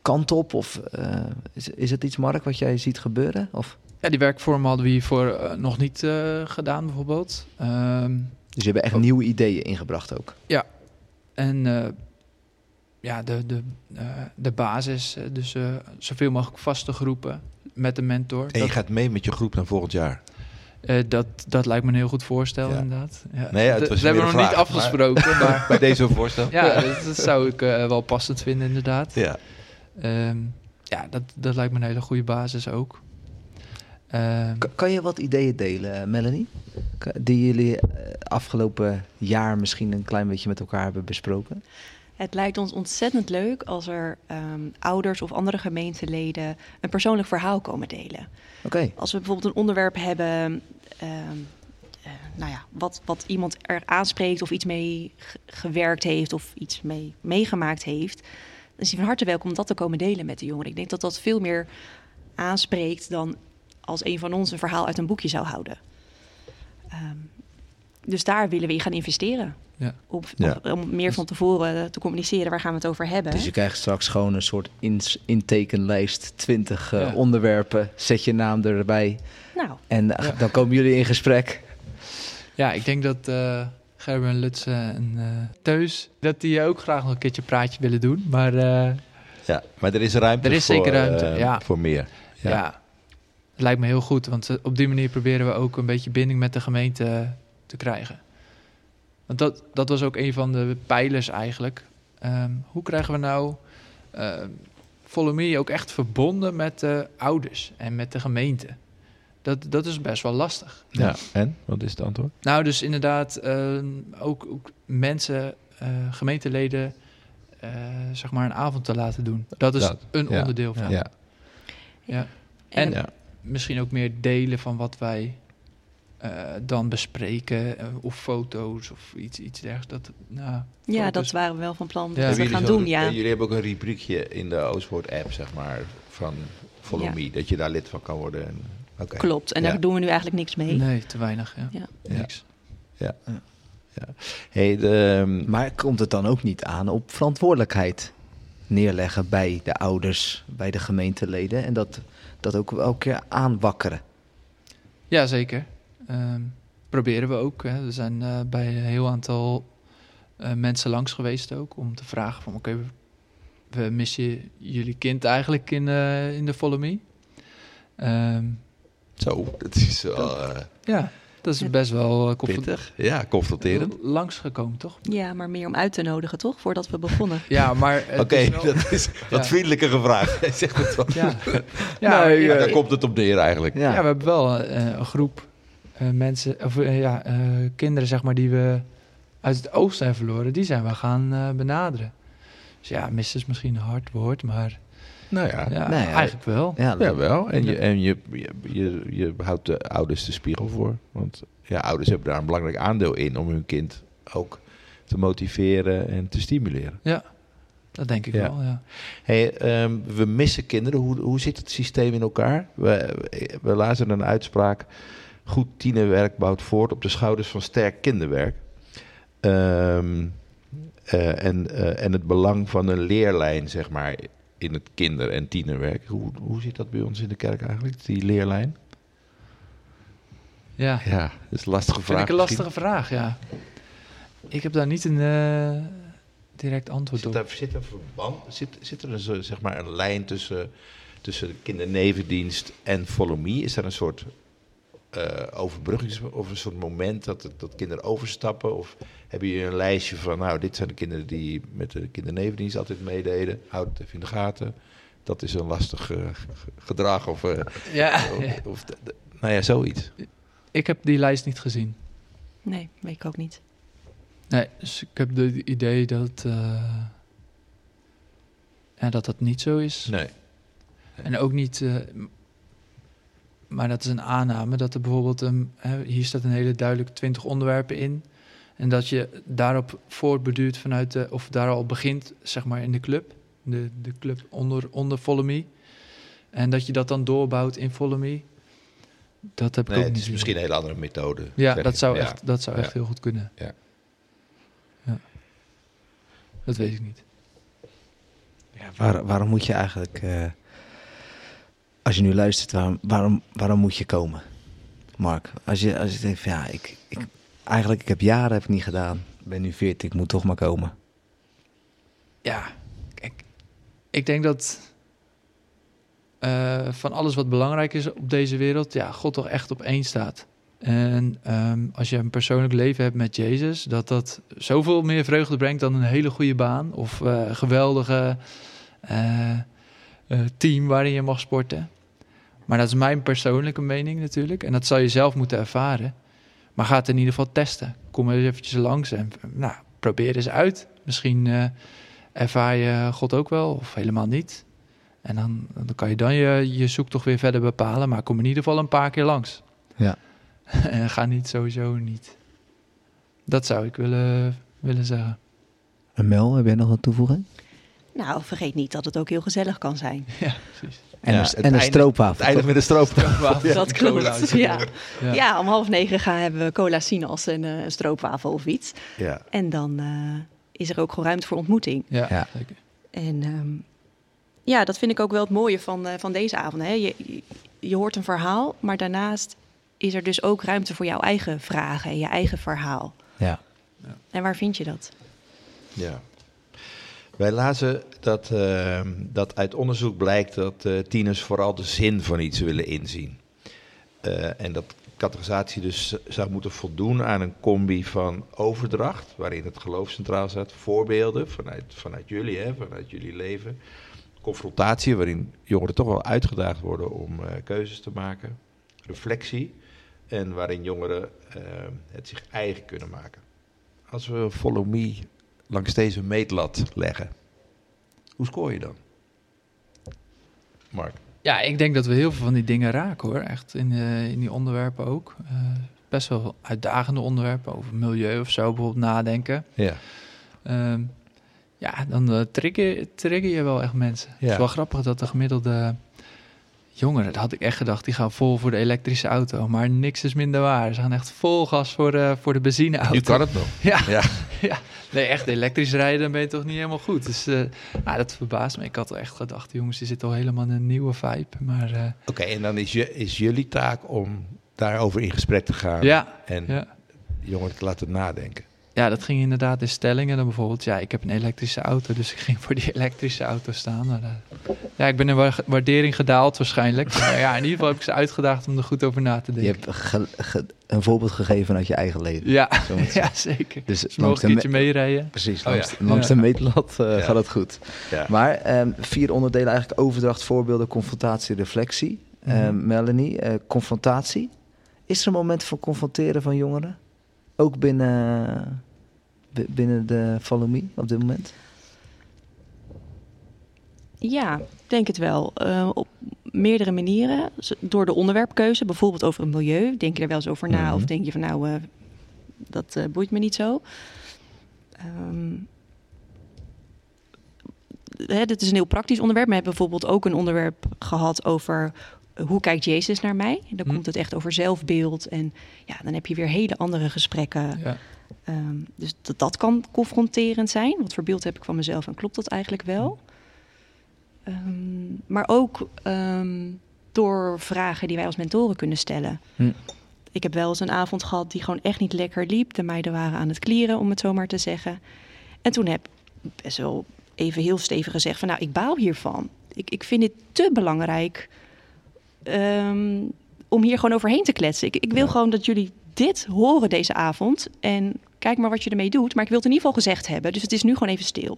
kant op? Of eh, is, is het iets, Mark, wat jij ziet gebeuren? Of, Ja, die werkvorm hadden we hiervoor eh, nog niet eh, gedaan bijvoorbeeld. Ehm, dus je hebt echt nieuwe ideeën ingebracht ook? En eh, ja, de, de, eh, de basis, dus eh, zoveel mogelijk vaste groepen met een mentor. En je Dat, gaat mee met je groep naar volgend jaar. eh, dat, dat lijkt me een heel goed voorstel, Ja. inderdaad. Ja. Nee, ja, het was dat hebben we nog niet afgesproken, maar, Bij deze voorstel. ja, dat, dat zou ik eh, wel passend vinden, inderdaad. Ja. Ehm, ja, dat, dat lijkt me een hele goede basis ook. Ehm, Kan, kan je wat ideeën delen, eh, Melanie? Die jullie eh, afgelopen jaar misschien een klein beetje met elkaar hebben besproken? Het lijkt ons ontzettend leuk als er ehm, ouders of andere gemeenteleden een persoonlijk verhaal komen delen. Oké. Als we bijvoorbeeld een onderwerp hebben, ehm, eh, nou ja, wat, wat iemand er aanspreekt of iets mee ge- gewerkt heeft of iets mee meegemaakt heeft, is hij van harte welkom om dat te komen delen met de jongeren. Ik denk dat dat veel meer aanspreekt dan als een van ons een verhaal uit een boekje zou houden. Ehm, dus daar willen we in gaan investeren. Ja. Op, Ja. op- om meer van tevoren te communiceren, waar gaan we het over hebben. Dus je krijgt straks gewoon een soort ins- intekenlijst, 20 eh, Ja. onderwerpen, zet je naam erbij Nou, en eh, Ja. dan komen jullie in gesprek. Ja, ik denk dat eh Gerben, Lutse en eh Teus... dat die ook graag nog een keertje een praatje willen doen. Maar eh, ja, maar er is ruimte Er is voor, zeker ruimte, eh, ja. voor meer. ja. Ja. het lijkt me heel goed. Want op die manier proberen we ook een beetje binding met de gemeente te krijgen. Want dat, dat was ook een van de pijlers eigenlijk. Ehm, hoe krijgen we nou ehm Follow Me ook echt verbonden met de ouders en met de gemeente? Dat, dat is best wel lastig. Ja. En? Wat is het antwoord? Nou, dus inderdaad, ehm, ook, ook mensen, eh, gemeenteleden, eh, zeg maar een avond te laten doen. Dat is Dat, een ja, onderdeel van. Ja. Ja. en, En Ja. misschien ook meer delen van wat wij eh, dan bespreken. of foto's of iets, iets dergelijks. Dat, nou, Ja, foto's- dat waren we wel van plan Ja. dat we jullie gaan doen, ja. Jullie hebben ook een rubriekje in de Oostwoord app, zeg maar, van Follow Ja. Me. Dat je daar lid van kan worden. En, oké. Klopt, en Ja. daar doen we nu eigenlijk niks mee. Nee, te weinig. Ja. Ja. Ja. Niks. Hey, de, ehm, Maar komt het dan ook niet aan op verantwoordelijkheid neerleggen bij de ouders, bij de gemeenteleden en dat, dat ook elke keer aanwakkeren? Ja, zeker. Ehm, proberen we ook. Hè. We zijn eh, bij een heel aantal eh, mensen langs geweest ook. Om te vragen van oké, we, we missen jullie kind eigenlijk in, eh, in de Follow Me. Ehm, zo, dat is wel eh, ja, dat is best wel uh, pittig. Ja, confronterend. langsgekomen, toch? Ja, maar meer om uit te nodigen, toch? Voordat we begonnen. Ja, maar... Oké, wel- dat is wat Ja. vriendelijker gevraagd. Hij zegt het wel. Ja, ja, Nee, ja, Maar daar komt het op neer eigenlijk. Ja, Ja, we hebben wel eh, een groep eh, mensen, of ja, eh, kinderen zeg maar, die we uit het oosten hebben verloren, die zijn we gaan eh, benaderen. Dus ja, missen is misschien een hard woord, maar Nou ja, ja, Nee, ja. eigenlijk wel. ja, ja wel. En, je, Ja. en je, je, je, je houdt de ouders de spiegel voor. Want ja, ouders hebben daar een belangrijk aandeel in om hun kind ook te motiveren en te stimuleren. Dat denk ik Ja. wel, ja. Hey, ehm, we missen kinderen. Hoe, hoe zit het systeem in elkaar? We, we lazen een uitspraak. Goed tienerwerk bouwt voort op de schouders van sterk kinderwerk. Ehm, eh, en, eh, en het belang van een leerlijn, zeg maar, in het kinder- en tienerwerk. Hoe, hoe zit dat bij ons in de kerk eigenlijk, die leerlijn? Ja, Ja, dat is een lastige vraag. vind ik een misschien. lastige vraag, ja. Ik heb daar niet een eh, direct antwoord Zit, op. zit, er verband, zit, zit er een, zeg maar een lijn tussen, tussen de kindernevendienst en Follow Me? Is er een soort overbruggings- of een soort moment dat, het- dat kinderen overstappen? Of hebben jullie een lijstje van, nou, dit zijn de kinderen die met de kindernevendienst altijd meededen. Houd het even in de gaten. Dat is een lastig eh, gedrag of, eh, Ja, of, nou ja, zoiets. ik heb die lijst niet gezien. Nee, weet ik ook niet. Nee, dus ik heb het idee dat, eh, ja, dat dat niet zo is. Nee. En ook niet, eh, maar dat is een aanname, dat er bijvoorbeeld, een, hè, hier staat een hele duidelijk 20 onderwerpen in. En dat je daarop voortbeduurt vanuit de, of daar al begint, zeg maar in de club. De, de club onder, onder Follow Me. En dat je dat dan doorbouwt in Follow Me. Dat heb ik Nee, ook het niet is misschien een hele andere methode. Ja, dat zou, Ja. Echt, dat zou echt Ja. heel goed kunnen. Ja. Ja. Dat weet ik niet. Ja, waar- waarom moet je eigenlijk, eh, als je nu luistert, waarom, waarom, waarom moet je komen? Mark, als je, als je denkt ja, ik, ik, eigenlijk ik heb jaren heb ik niet gedaan. Ik ben nu 40, ik moet toch maar komen. Ja, ik denk dat eh, van alles wat belangrijk is op deze wereld, ja, God toch echt op één staat. En ehm, als je een persoonlijk leven hebt met Jezus, dat dat zoveel meer vreugde brengt dan een hele goede baan of een geweldige eh, team waarin je mag sporten. Maar dat is mijn persoonlijke mening natuurlijk. En dat zal je zelf moeten ervaren. Maar ga het in ieder geval testen. Kom eens eventjes langs en nou, probeer eens uit. Misschien eh, ervaar je God ook wel of helemaal niet. En dan, dan kan je dan je, je zoektocht weer verder bepalen. Maar kom in ieder geval een paar keer langs. Ja. en ga niet sowieso niet. Dat zou ik willen, willen zeggen. En Mel, heb jij nog wat toevoeging? Nou, vergeet niet dat het ook heel gezellig kan zijn. Ja, precies. En, Ja, een, het en een stroopwafel. Het eindigt met een stroop. dat klopt. Ja. Ja. Ja. om half negen gaan hebben we cola sinaas en eh, een stroopwafel of iets. Ja. En dan eh, is er ook gewoon ruimte voor ontmoeting. Ja, Ja. zeker. En ehm, ja, dat vind ik ook wel het mooie van, eh, van deze avond. Hè. Je, je, je hoort een verhaal, maar daarnaast is er dus ook ruimte voor jouw eigen vragen en je eigen verhaal. Ja. En waar vind je dat? Ja. Wij lazen dat, eh, dat uit onderzoek blijkt dat eh, tieners vooral de zin van iets willen inzien. Eh, en dat categorisatie dus zou moeten voldoen aan een combi van overdracht, waarin het geloof centraal staat, voorbeelden vanuit, vanuit jullie, hè, vanuit jullie leven, confrontatie, waarin jongeren toch wel uitgedaagd worden om keuzes te maken, reflectie, en waarin jongeren het zich eigen kunnen maken. Als we Follow Me langs deze meetlat leggen, hoe scoor je dan? Mark? Ja, ik denk dat we heel veel van die dingen raken hoor. Echt in, eh, in die onderwerpen ook. Eh, best wel uitdagende onderwerpen over milieu of zo bijvoorbeeld nadenken. Ja. Ehm, ja, dan eh, trigger, trigger je wel echt mensen. Het Ja. is wel grappig dat de gemiddelde jongeren, dat had ik echt gedacht, die gaan vol voor de elektrische auto. Maar niks is minder waar. Ze gaan echt vol gas voor, de voor de benzineauto. Nu kan het nog. Ja. Ja. ja, nee, echt elektrisch rijden dan ben je toch niet helemaal goed. Dus eh, nou, dat verbaast me. Ik had wel echt gedacht, jongens, die zitten al helemaal een nieuwe vibe. Maar eh, Oké, en dan is, je, is jullie taak om daarover in gesprek te gaan ja, en ja. jongeren te laten nadenken. Ja, dat ging inderdaad in stellingen. Dan bijvoorbeeld, ja, ik heb een elektrische auto, dus ik ging voor die elektrische auto staan. Maar, eh, ja, ik ben in wa- waardering gedaald waarschijnlijk. Maar ja, in ieder geval heb ik ze uitgedaagd om er goed over na te Je denken. hebt ge- ge- een voorbeeld gegeven uit je eigen leven. Ja, ja, zeker. Dus Dus langs een keertje meerijden. precies, Oh, langs, ja. langs Ja. de meetlat eh, Ja. gaat het goed. Ja. Maar ehm, vier onderdelen eigenlijk overdracht, voorbeelden, confrontatie, reflectie. Mhm. Ehm, Melanie, eh, confrontatie. Is er een moment van confronteren van jongeren? Ook binnen, bi- binnen de Follow Me op dit moment? Ja, denk het wel. Eh, op meerdere manieren. Door de onderwerpkeuze, bijvoorbeeld over het milieu. Denk je er wel eens over na? Mhm. Of denk je van nou, eh, dat eh, boeit me niet zo. Ehm, hè, dit is een heel praktisch onderwerp. We hebben bijvoorbeeld ook een onderwerp gehad over hoe kijkt Jezus naar mij. Dan Hm. komt het echt over zelfbeeld. En ja, dan heb je weer hele andere gesprekken. Ja. Ehm, dus dat, dat kan confronterend zijn. Wat voor beeld heb ik van mezelf en klopt dat eigenlijk wel? Ehm, maar ook ehm, door vragen die wij als mentoren kunnen stellen. Hm. Ik heb wel eens een avond gehad die gewoon echt niet lekker liep. De meiden waren aan het klieren, om het zo maar te zeggen. En toen heb ik best wel even heel stevig gezegd van... nou, ik baal hiervan. Ik, ik vind dit te belangrijk om hier gewoon overheen te kletsen. Ik, ik wil gewoon dat jullie dit horen deze avond. En kijk maar wat je ermee doet. Maar ik wil het in ieder geval gezegd hebben. Dus het is nu gewoon even stil.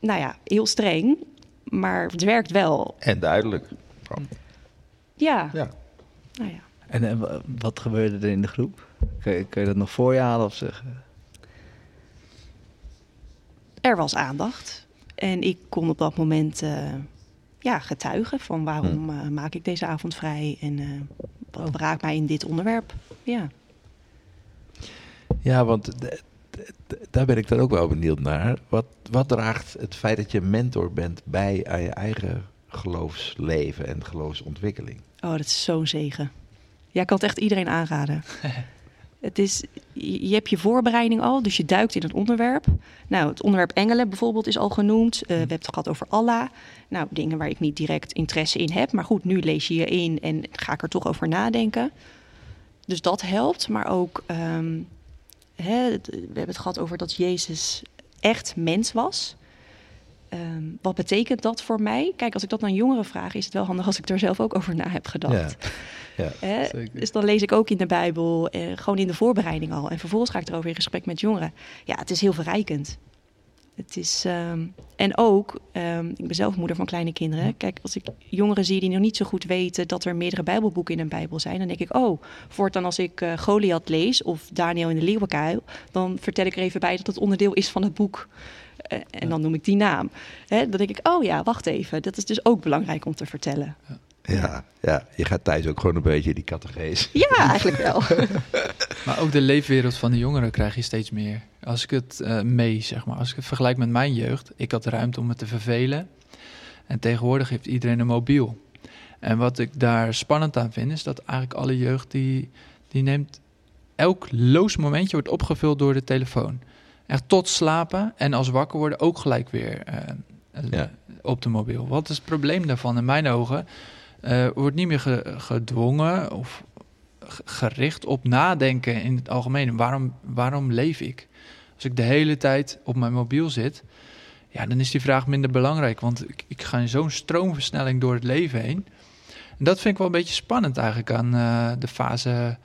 Nou ja, heel streng. Maar het werkt wel. En duidelijk. Ja, Ja. nou ja. En eh, wa- wat gebeurde er in de groep? Kun je, kun je dat nog voor je halen of zeggen? er was aandacht. En ik kon op dat moment eh, ja, getuigen van waarom eh, maak ik deze avond vrij en eh, raakt mij in dit onderwerp. Ja. Ja, want daar ben ik dan ook wel benieuwd naar. Wat, wat draagt het feit dat je mentor bent bij aan je eigen geloofsleven en geloofsontwikkeling? Oh, dat is zo'n zegen. Ja, ik kan het echt iedereen aanraden. het is, je hebt je voorbereiding al, dus je duikt in het onderwerp. Nou, het onderwerp engelen bijvoorbeeld is al genoemd. Eh, we hebben het gehad over Allah. Nou, dingen waar ik niet direct interesse in heb. Maar goed, nu lees je je in en ga ik er toch over nadenken. Dus dat helpt. Maar ook, ehm, hè, we hebben het gehad over dat Jezus echt mens was. Ehm, wat betekent dat voor mij? Kijk, als ik dat aan jongeren vraag, is het wel handig als ik er zelf ook over na heb gedacht. Ja. Zeker. Dus dan lees ik ook in de Bijbel, eh, gewoon in de voorbereiding al. En vervolgens ga ik erover in gesprek met jongeren. Ja, het is heel verrijkend. Het is, ehm, en ook, ehm, ik ben zelf moeder van kleine kinderen. Kijk, als ik jongeren zie die nog niet zo goed weten dat er meerdere Bijbelboeken in een Bijbel zijn, dan denk ik, oh, voortaan als ik eh, Goliath lees of Daniel in de leeuwenkuil, dan vertel ik er even bij dat het onderdeel is van het boek. En dan noem ik die naam. Hè, dan denk ik, oh ja, wacht even. Dat is dus ook belangrijk om te vertellen. Ja, ja, je gaat thuis ook gewoon een beetje die categees. Ja, eigenlijk wel. Maar ook de leefwereld van de jongeren krijg je steeds meer. Als ik het eh, mee, zeg maar. Als ik het vergelijk met mijn jeugd. Ik had ruimte om me te vervelen. En tegenwoordig heeft iedereen een mobiel. En wat ik daar spannend aan vind, is dat eigenlijk alle jeugd die, die neemt... Elk loos momentje wordt opgevuld door de telefoon. Echt tot slapen en als wakker worden ook gelijk weer eh, Ja. op de mobiel. Wat is het probleem daarvan in mijn ogen? Eh, wordt niet meer ge- gedwongen of gericht op nadenken in het algemeen. Waarom, waarom leef ik? Als ik de hele tijd op mijn mobiel zit, ja, dan is die vraag minder belangrijk. Want ik, ik ga in zo'n stroomversnelling door het leven heen. En dat vind ik wel een beetje spannend eigenlijk aan eh, de fase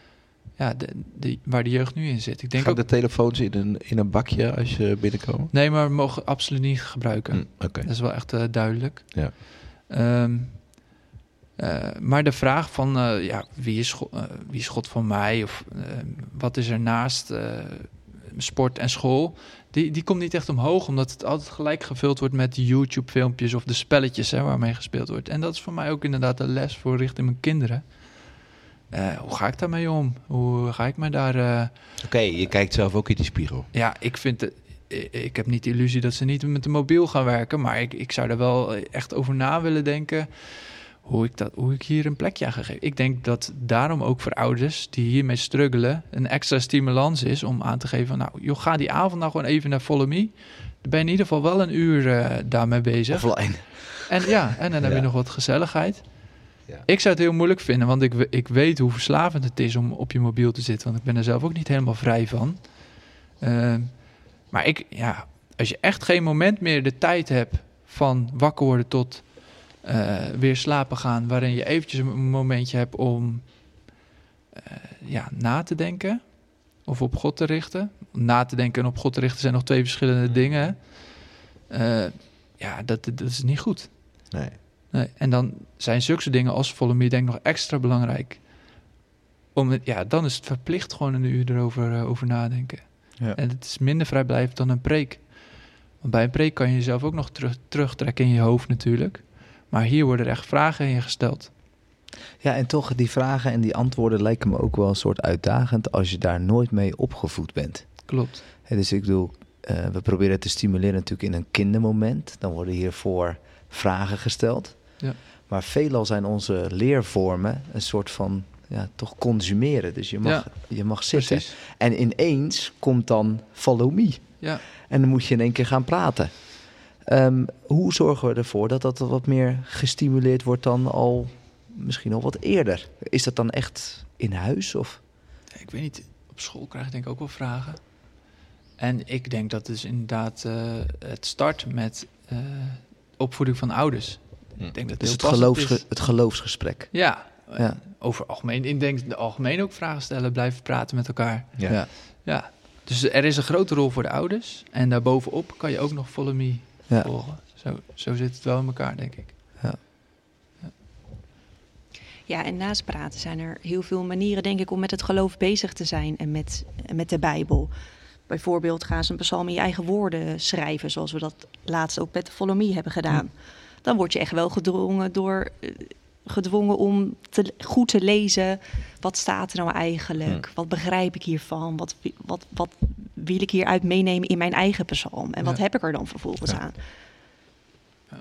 ja, de, de, waar de jeugd nu in zit. Ik denk Gaan ook, de telefoons in een, in een bakje als je binnenkomt? nee, maar we mogen absoluut niet gebruiken. Oké. Dat is wel echt eh, duidelijk. Ja. Ehm, eh, maar de vraag van eh, ja, wie, is God, wie is God voor mij? Of eh, wat is er naast sport en school, die, die komt niet echt omhoog, omdat het altijd gelijk gevuld wordt met YouTube-filmpjes of de spelletjes hè, waarmee gespeeld wordt. En dat is voor mij ook inderdaad een les voor richting mijn kinderen. Eh, hoe ga ik daarmee om? Hoe ga ik me daar... eh, Oké, je kijkt zelf ook in die spiegel. ja, ik vind het. i- Ik heb niet de illusie dat ze niet met de mobiel gaan werken, maar ik, ik zou er wel echt over na willen denken hoe ik, dat, hoe ik hier een plekje aan ga geven. Ik denk dat daarom ook voor ouders die hiermee struggelen een extra stimulans is om aan te geven van nou, joh, ga die avond nou gewoon even naar Follow Me. Dan ben je in ieder geval wel een uur eh, daarmee bezig. Offline. En ja, en dan heb je nog wat gezelligheid. Ja. Ik zou het heel moeilijk vinden, want ik, ik weet hoe verslavend het is om op je mobiel te zitten. Want ik ben er zelf ook niet helemaal vrij van. Ehm, maar ik, ja, als je echt geen moment meer de tijd hebt van wakker worden tot eh, weer slapen gaan, waarin je eventjes een momentje hebt om eh, ja, na te denken of op God te richten. Na te denken en op God te richten zijn nog twee verschillende dingen. hè. Eh, ja, dat, dat is niet goed. Nee. Nee, en dan zijn zulke dingen als Me denk ik nog extra belangrijk. Om het, ja, dan is het verplicht gewoon een uur erover eh, over nadenken. Ja. En het is minder vrijblijvend dan een preek. Want bij een preek kan je jezelf ook nog terug, terugtrekken in je hoofd natuurlijk. Maar hier worden er echt vragen in je gesteld. Ja, en toch, die vragen en die antwoorden lijken me ook wel een soort uitdagend als je daar nooit mee opgevoed bent. Klopt. Dus ik bedoel, eh, we proberen te stimuleren natuurlijk in een kindermoment. Dan worden hiervoor vragen gesteld. Ja. Maar veelal zijn onze leervormen een soort van, ja, toch consumeren. Dus je mag, Ja, je mag zitten. Precies. En ineens komt dan follow me. Ja. En dan moet je in één keer gaan praten. Ehm, hoe zorgen we ervoor dat dat wat meer gestimuleerd wordt dan al misschien al wat eerder? Is dat dan echt in huis? Of? Ik weet niet, op school krijg ik denk ik ook wel vragen. En ik denk dat dus inderdaad eh, het start met eh, opvoeding van ouders. Ik denk dat Dus het, geloofsge- is. het geloofsgesprek. Ja, Ja. ja. over algemeen. Ik denk de algemeen ook vragen stellen, blijven praten met elkaar. Ja. Ja. Ja, dus er is een grote rol voor de ouders. En daarbovenop kan je ook nog Follow Me Ja. volgen. Zo, zo zit het wel in elkaar, denk ik. Ja, en naast praten zijn er heel veel manieren, denk ik, om met het geloof bezig te zijn en met, met de Bijbel. Bijvoorbeeld gaan ze een psalm in je eigen woorden schrijven, zoals we dat laatst ook met de Follow Me hebben gedaan. Dan word je echt wel gedwongen door eh, gedwongen om te, goed te lezen. Wat staat er nou eigenlijk? Wat begrijp ik hiervan? Wat, wat, wat wil ik hieruit meenemen in mijn eigen psalm? En wat Ja. heb ik er dan vervolgens Ja. aan? Ja.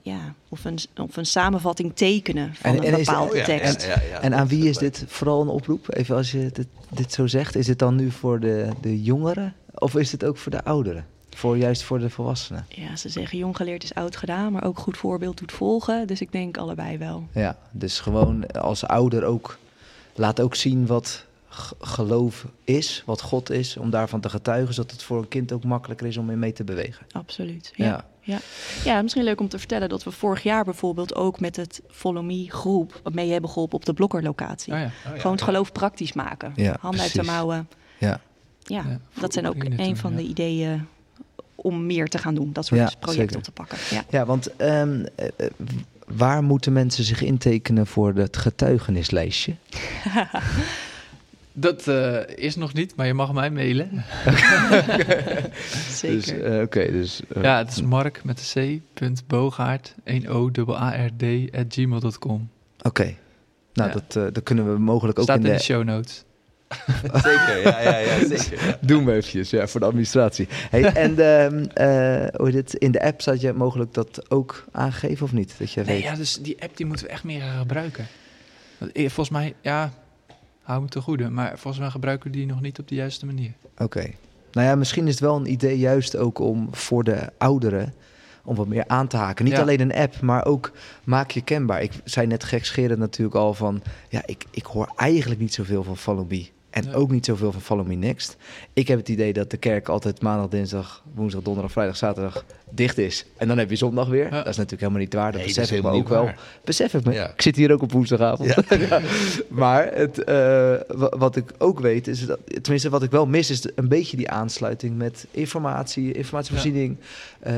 Ja, of een, of een samenvatting tekenen van En- een en is- bepaalde Oh ja, tekst. ja, ja. En aan wie is dit vooral een oproep? Even als je dit, dit zo zegt. Is het dan nu voor de, de jongeren? Of is het ook voor de ouderen? Voor, juist voor de volwassenen? Ja, ze zeggen jong geleerd is oud gedaan, maar ook goed voorbeeld doet volgen. Dus ik denk allebei wel. Ja, dus gewoon als ouder ook... Laat ook zien wat geloof is, wat God is. Om daarvan te getuigen, zodat het voor een kind ook makkelijker is om in mee te bewegen. Absoluut. Ja. Ja. Ja. Ja. misschien leuk om te vertellen dat we vorig jaar bijvoorbeeld ook met het Follow Me groep mee hebben geholpen op de blokkerlocatie. Oh ja. Oh ja, Gewoon het geloof praktisch maken. Ja, Handen uit de mouwen. Ja, Ja, Ja, dat zijn ook een van ja. de ideeën om meer te gaan doen. Dat soort Ja, projecten zeker. op te pakken. Ja. ja want ehm, eh, eh, waar moeten mensen zich intekenen voor het getuigenislijstje? Dat eh, is nog niet, maar je mag mij mailen. Zeker. Dus, eh, Oké, dus... Ja, het is mark met de c. Boogaard, 1 o a r d at gmail.com. Oké. Nou, Ja. dat, eh, dat kunnen we mogelijk ook Staat in in de... de show notes. Zeker, ja, ja, ja, zeker. ja. Doen we eventjes, ja, voor de administratie. Hey, en ehm, eh, het, in de app zou je mogelijk dat ook aangeven of niet? Dat je Nee, weet. ja, dus die app die moeten we echt meer gaan gebruiken. Want, eh, Volgens mij, ja, hou me te goede, maar volgens mij gebruiken we die nog niet op de juiste manier. Oké. Nou ja, misschien is het wel een idee juist ook om voor de ouderen om wat meer aan te haken. Niet Ja. alleen een app, maar ook maak je kenbaar. Ik zei net gekscherend natuurlijk al van... ja, ik, ik hoor eigenlijk niet zoveel van Follow Me. En Ja. ook niet zoveel van Follow Me Next. Ik heb het idee dat de kerk altijd maandag, dinsdag, woensdag, donderdag, vrijdag, zaterdag dicht is. En dan heb je zondag weer. Ja. Dat is natuurlijk helemaal niet waar. Dat Nee, besef dat ik me ook wel. Besef ik me. Ja. Ik zit hier ook op woensdagavond. Ja. maar het, eh, wa- wat ik ook weet is dat, tenminste wat ik wel mis, is een beetje die aansluiting met informatie, informatievoorziening, eh,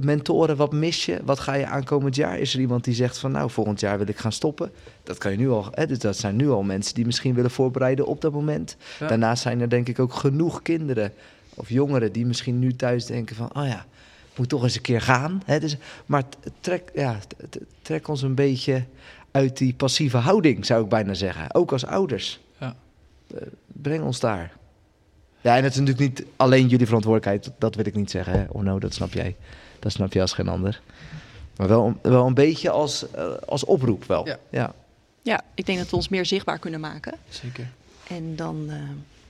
mentoren. Wat mis je? Wat ga je aankomend jaar? Is er iemand die zegt van nou volgend jaar wil ik gaan stoppen? Dat kan je nu al. Hè, dus dat zijn nu al mensen die misschien willen voorbereiden op dat moment. Daarnaast zijn er denk ik ook genoeg kinderen of jongeren die misschien nu thuis denken van, oh ja, moet toch eens een keer gaan. Hè? Dus, maar trek, ja, trek ons een beetje uit die passieve houding, zou ik bijna zeggen. Ook als ouders. Ja. Eh, breng ons daar. Ja, en het is natuurlijk niet alleen jullie verantwoordelijkheid, dat wil ik niet zeggen. Hè? Oh no, dat snap jij. Dat snap je als geen ander. Maar wel, een- wel een beetje als, eh, als oproep wel. Ja. ja. Ja, ik denk dat we ons meer zichtbaar kunnen maken. Zeker. En dan eh,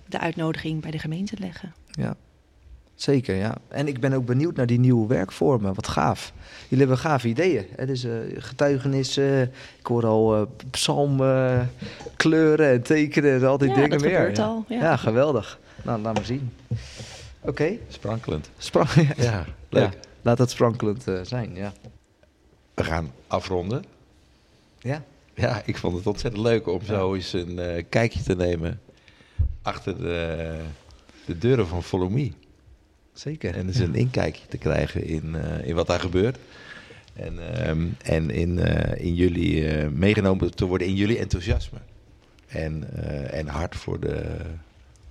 de uitnodiging bij de gemeente leggen. Ja, zeker. Ja. En ik ben ook benieuwd naar die nieuwe werkvormen. Wat gaaf. Jullie hebben gave ideeën. Hè? Dus eh, getuigenissen. Ik hoor al eh psalmen, kleuren en tekenen en al die Ja, dingen dat meer. gebeurt ja. al, ja. Ja. geweldig. Nou, laat maar zien. Oké. Sprankelend. Sprank- Ja, leuk. Ja, laat het sprankelend eh, zijn. Ja. We gaan afronden. ja. Ja, ik vond het ontzettend leuk om zo eens een eh, kijkje te nemen achter de, de deuren van Follow Me. Zeker. En dus een inkijkje te krijgen in, eh, in wat daar gebeurt. En, ehm, en in, eh, in jullie eh, meegenomen te worden in jullie enthousiasme. En, eh, en hart voor de,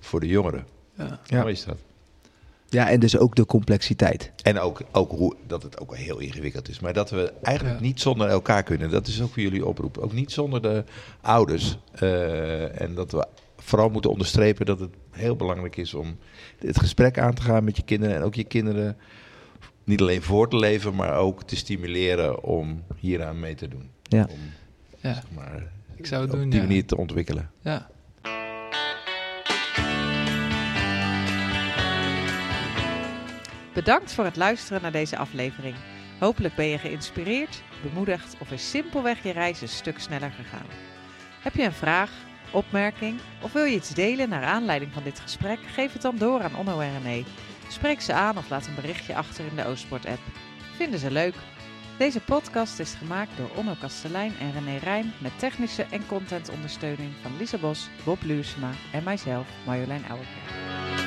voor de jongeren. Ja. Ja. Mooi is dat. Ja, en dus ook de complexiteit. En ook, ook hoe, dat het ook wel heel ingewikkeld is. Maar dat we eigenlijk Ja. niet zonder elkaar kunnen. Dat is ook voor jullie oproep. Ook niet zonder de ouders. Eh, en dat we vooral moeten onderstrepen dat het heel belangrijk is om het gesprek aan te gaan met je kinderen. En ook je kinderen niet alleen voor te leven, maar ook te stimuleren om hieraan mee te doen. Ja. Om Ja. zeg maar, Ik zou het op doen, die ja. manier te ontwikkelen. Ja. Bedankt voor het luisteren naar deze aflevering. Hopelijk ben je geïnspireerd, bemoedigd of is simpelweg je reis een stuk sneller gegaan. Heb je een vraag, opmerking of wil je iets delen naar aanleiding van dit gesprek? Geef het dan door aan Onno en René. Spreek ze aan of laat een berichtje achter in de Oostport-app. Vinden ze leuk? Deze podcast is gemaakt door Onno Kastelein en René Rijn met technische en contentondersteuning van Lisa Bos, Bob Luursema en mijzelf, Marjolein Ouwerkerk.